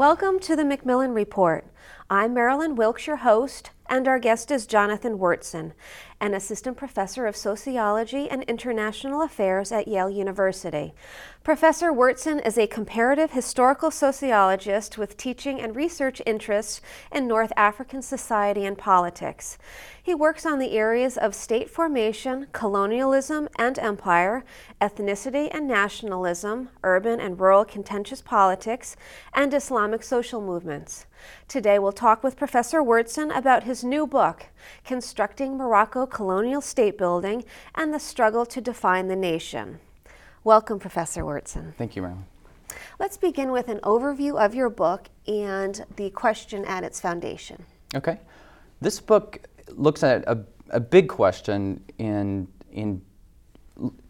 Welcome to the Macmillan Report. I'm Marilyn Wilkes, your host, and our guest is Jonathan Wyrtzen, an assistant professor of sociology and international affairs at Yale University. Professor Wyrtzen is a comparative historical sociologist with teaching and research interests in North African society and politics. He works on the areas of state formation, colonialism and empire, ethnicity and nationalism, urban and rural contentious politics, and Islamic social movements. Today we'll talk with Professor Wyrtzen about his new book, Constructing Morocco Colonial State Building and the Struggle to Define the Nation. Welcome, Professor Wyrtzen. Thank you, Marilyn. Let's begin with an overview of your book and the question at its foundation. Okay. This book looks at a, a big question in, in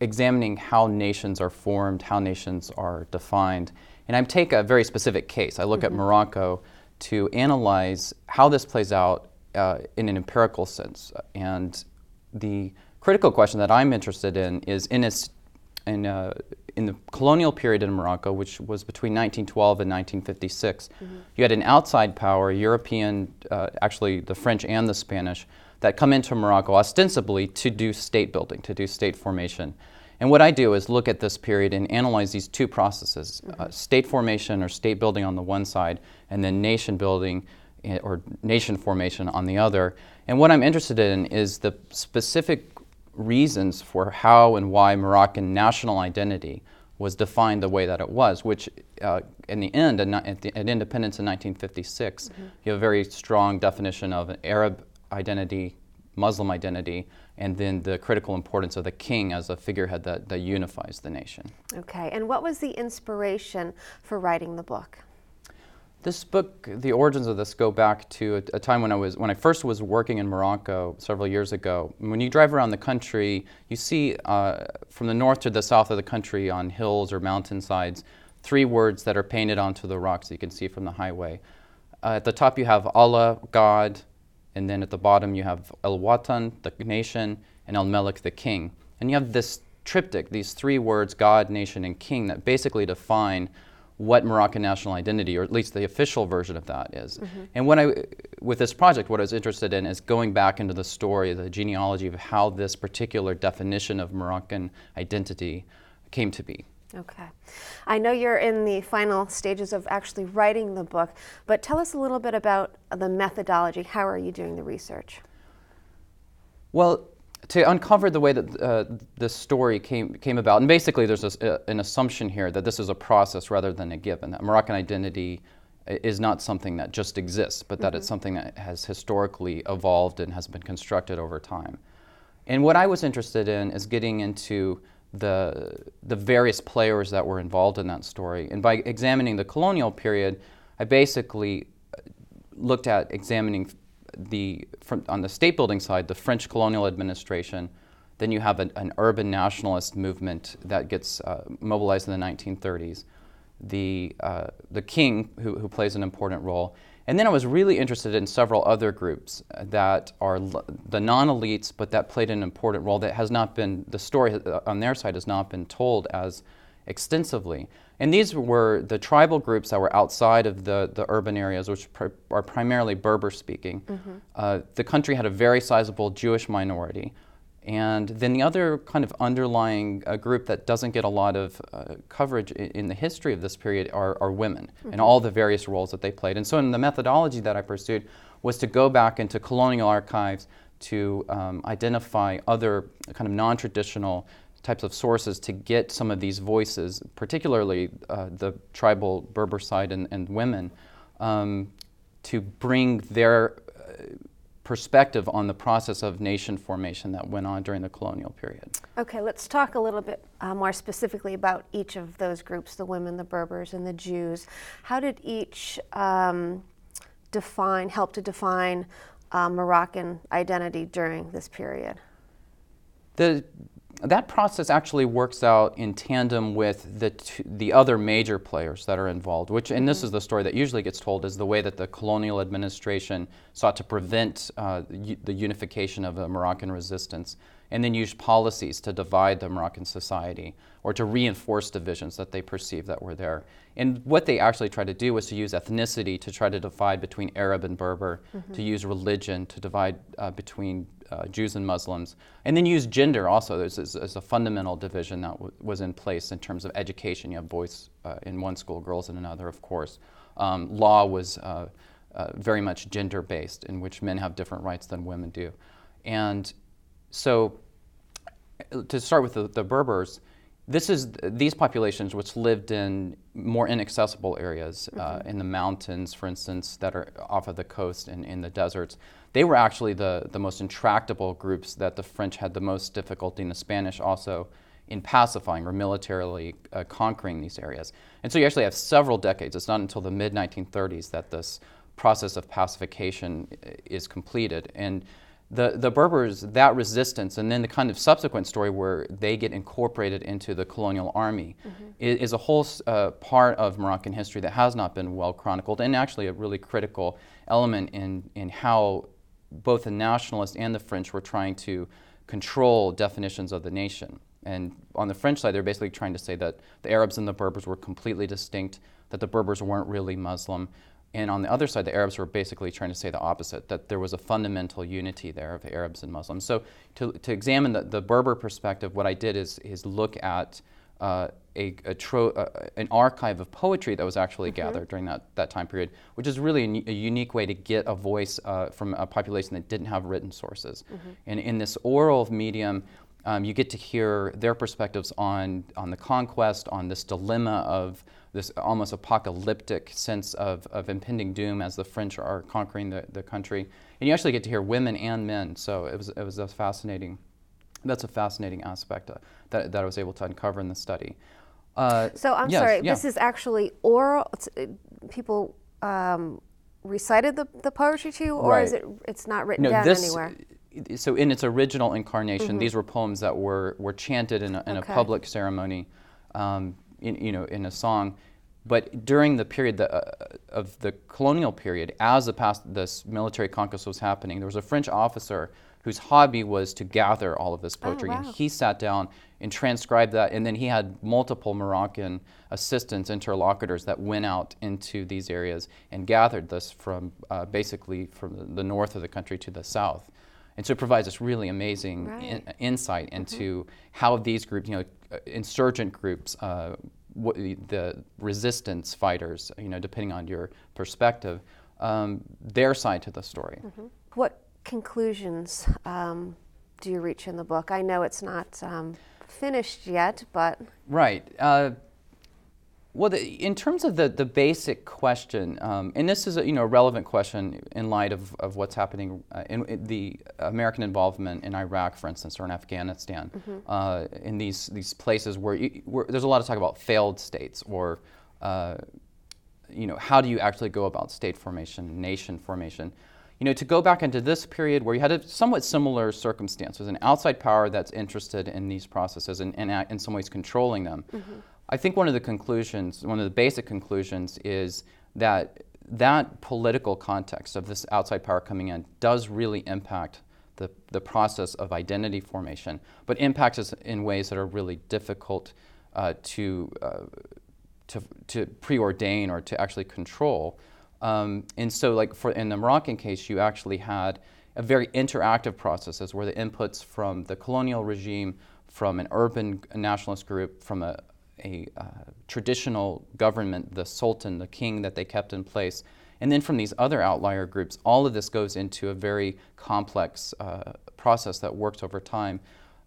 examining how nations are formed, how nations are defined. And I take a very specific case. I look mm-hmm. at Morocco to analyze how this plays out uh, in an empirical sense. And the critical question that I'm interested in is in its in, uh, in the colonial period in Morocco, which was between 1912 and 1956, mm-hmm. you had an outside power, European, uh, actually the French and the Spanish, that come into Morocco ostensibly to do state building, to do state formation. And what I do is look at this period and analyze these two processes mm-hmm. uh, state formation or state building on the one side, and then nation building or nation formation on the other. And what I'm interested in is the specific reasons for how and why Moroccan national identity was defined the way that it was, which uh, in the end, at, the, at, independence in 1956, mm-hmm. you have a very strong definition of an Arab identity, Muslim identity, and then the critical importance of the king as a figurehead that, that unifies the nation. Okay, and what was the inspiration for writing the book? This book, the origins of this go back to a, a, time when I was when I first was working in Morocco several years ago. When you drive around the country, you see uh, from the north to the south of the country on hills or mountainsides three words that are painted onto the rocks. that You can see from the highway. Uh, at the top, you have Allah, God, and then at the bottom, you have El Watan, the nation, and El Melik, the king. And you have this triptych, these three words, God, nation, and king, that basically define what Moroccan national identity, or at least the official version of that is. Mm-hmm. And when I, with this project, what I was interested in is going back into the story, the genealogy of how this particular definition of Moroccan identity came to be. Okay. I know you're in the final stages of actually writing the book, but tell us a little bit about the methodology. How are you doing the research? Well, to uncover the way that uh, this story came, came about, and basically there's a, uh, an assumption here that this is a process rather than a given, that Moroccan identity is not something that just exists, but that mm-hmm. it's something that has historically evolved and has been constructed over time. And what I was interested in is getting into the, the various players that were involved in that story. And by examining the colonial period, I basically uh, looked at examining the, on the state building side, the French colonial administration. Then you have an, an urban nationalist movement that gets uh, mobilized in the 1930s. The, uh, the king, who, who plays an important role. And then I was really interested in several other groups that are l- the non elites, but that played an important role that has not been, the story uh, on their side has not been told as extensively. And these were the tribal groups that were outside of the, the urban areas, which pr- are primarily Berber speaking. Mm-hmm. Uh, the country had a very sizable Jewish minority. And then the other kind of underlying uh, group that doesn't get a lot of uh, coverage in, in, the history of this period are, are women mm-hmm. and all the various roles that they played. And so, in the methodology that I pursued was to go back into colonial archives to um, identify other kind of non traditional types of sources to get some of these voices, particularly uh, the tribal Berber side and, and women, um, to bring their uh, perspective on the process of nation formation that went on during the colonial period. Okay, let's talk a little bit uh, more specifically about each of those groups the women, the Berbers, and the Jews. How did each um, define, help to define uh, Moroccan identity during this period? The that process actually works out in tandem with the, t- the other major players that are involved, which, and this mm-hmm. is the story that usually gets told, is the way that the colonial administration sought to prevent uh, the unification of the Moroccan resistance and then used policies to divide the Moroccan society or to reinforce divisions that they perceived that were there. And what they actually tried to do was to use ethnicity to try to divide between Arab and Berber, mm-hmm. to use religion to divide uh, between uh, Jews and Muslims, and then use gender also. There's, there's a fundamental division that w- was in place in terms of education. You have boys uh, in one school, girls in another, of course. Um, law was uh, uh, very much gender based, in which men have different rights than women do. And so, to start with the, the Berbers, this is these populations which lived in more inaccessible areas uh, mm-hmm. uh, in the mountains, for instance, that are off of the coast and in the deserts. They were actually the, the most intractable groups that the French had the most difficulty, and the Spanish also, in pacifying or militarily uh, conquering these areas. And so you actually have several decades. It's not until the mid 1930s that this process of pacification uh, is completed. And the, the Berbers, that resistance, and then the kind of subsequent story where they get incorporated into the colonial army, mm-hmm. is, is, a whole uh, part of Moroccan history that has not been well chronicled, and actually a really critical element in, in how both the nationalists and the French were trying to control definitions of the nation. And on the French side, they're basically trying to say that the Arabs and the Berbers were completely distinct, that the Berbers weren't really Muslim, and on the other side, the Arabs were basically trying to say the opposite, that there was a fundamental unity there of Arabs and Muslims. So to, to examine the, the Berber perspective, what I did is, is look at uh, a, a tro- uh, an archive of poetry that was actually mm-hmm. gathered during that, that time period, which is really a, a unique way to get a voice uh, from a population that didn't have written sources. Mm-hmm. And in this oral medium, um, you get to hear their perspectives on, on the conquest, on this dilemma of this almost apocalyptic sense of, of impending doom as the French are conquering the, the country. And you actually get to hear women and men. So it was, it was a fascinating, that's a fascinating aspect uh, that, that I was able to uncover in the study. Uh, so I'm yes, sorry, yeah. this is actually oral, uh, people um, recited the, the poetry to you, or right. is it, it's not written no, down this, anywhere? So in its original incarnation, mm-hmm. these were poems that were, were chanted in a, in okay. a public ceremony. Um, in, you know, in a song. But during the period the, uh, of the colonial period, as the past, this military conquest was happening, there was a French officer whose hobby was to gather all of this oh, poetry. Oh, wow. And he sat down and transcribed that. And then he had multiple Moroccan assistants, interlocutors that went out into these areas and gathered this from uh, basically from the north of the country to the south. And so it provides this really amazing right. in, insight into mm-hmm. how these groups, you know, insurgent groups, uh, the resistance fighters, you know, depending on your perspective, um, their side to the story. Mm-hmm. What conclusions um, do you reach in the book? I know it's not um, finished yet, but right. Uh, well, the, in terms of the, the basic question, um, and this is a you know relevant question in light of, of what's happening uh, in, in, the American involvement in Iraq, for instance, or in Afghanistan, mm-hmm. uh, in these these places where, you, where, there's a lot of talk about failed states, or uh, you know how do you actually go about state formation, nation formation. You know, to go back into this period where you had a somewhat similar circumstances, an outside power that's interested in these processes and, and in some ways controlling them. Mm-hmm I think one of the conclusions, one of the basic conclusions, is that that political context of this outside power coming in does really impact the, the process of identity formation, but impacts us in ways that are really difficult uh, to, uh, to, to preordain or to actually control. Um, and so, like for in the Moroccan case, you actually had a very interactive processes where the inputs from the colonial regime, from an urban nationalist group, from a, a uh, traditional government, the sultan, the king that they kept in place. And then from these other outlier groups, all of this goes into a very complex uh, process that works over time.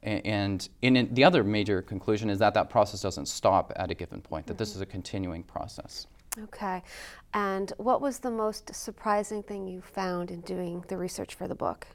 And in, the other major conclusion is that that process doesn't stop at a given point, that mm-hmm. this is a continuing process. Okay. And what was the most surprising thing you found in doing the research for the book?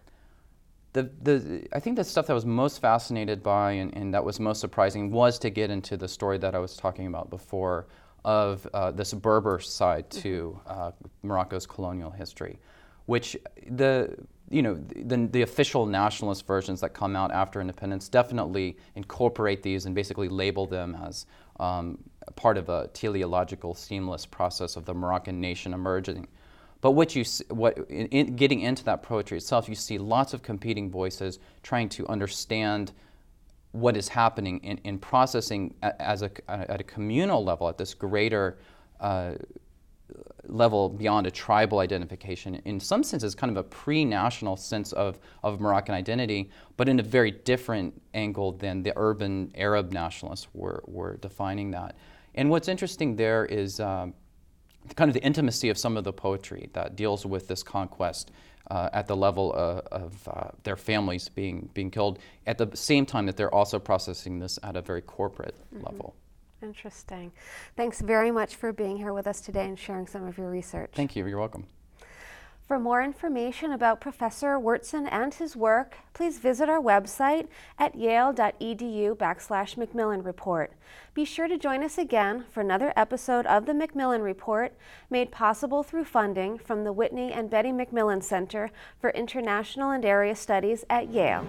The, the, I think the stuff that I was most fascinated by and, and, that was most surprising was to get into the story that I was talking about before of uh, this Berber side to mm-hmm. uh, Morocco's colonial history, which the you know the, the official nationalist versions that come out after independence definitely incorporate these and basically label them as um, part of a teleological seamless process of the Moroccan nation emerging. But what you s- what in, in getting into that poetry itself, you see lots of competing voices trying to understand what is happening in, in processing a- as a, at a communal level, at this greater uh, level beyond a tribal identification. In some senses, kind of a pre-national sense of, of Moroccan identity, but in a very different angle than the urban Arab nationalists were, were defining that. And what's interesting there is um, kind of the intimacy of some of the poetry that deals with this conquest uh, at the level of, of uh, their families being, being killed, at the same time that they're also processing this at a very corporate level. Interesting. Thanks very much for being here with us today and sharing some of your research. Thank you. You're welcome. For more information about Professor Wyrtzen and his work, please visit our website at yale.edu backslash Macmillan Report. Be sure to join us again for another episode of the Macmillan Report, made possible through funding from the Whitney and Betty Macmillan Center for International and Area Studies at Yale.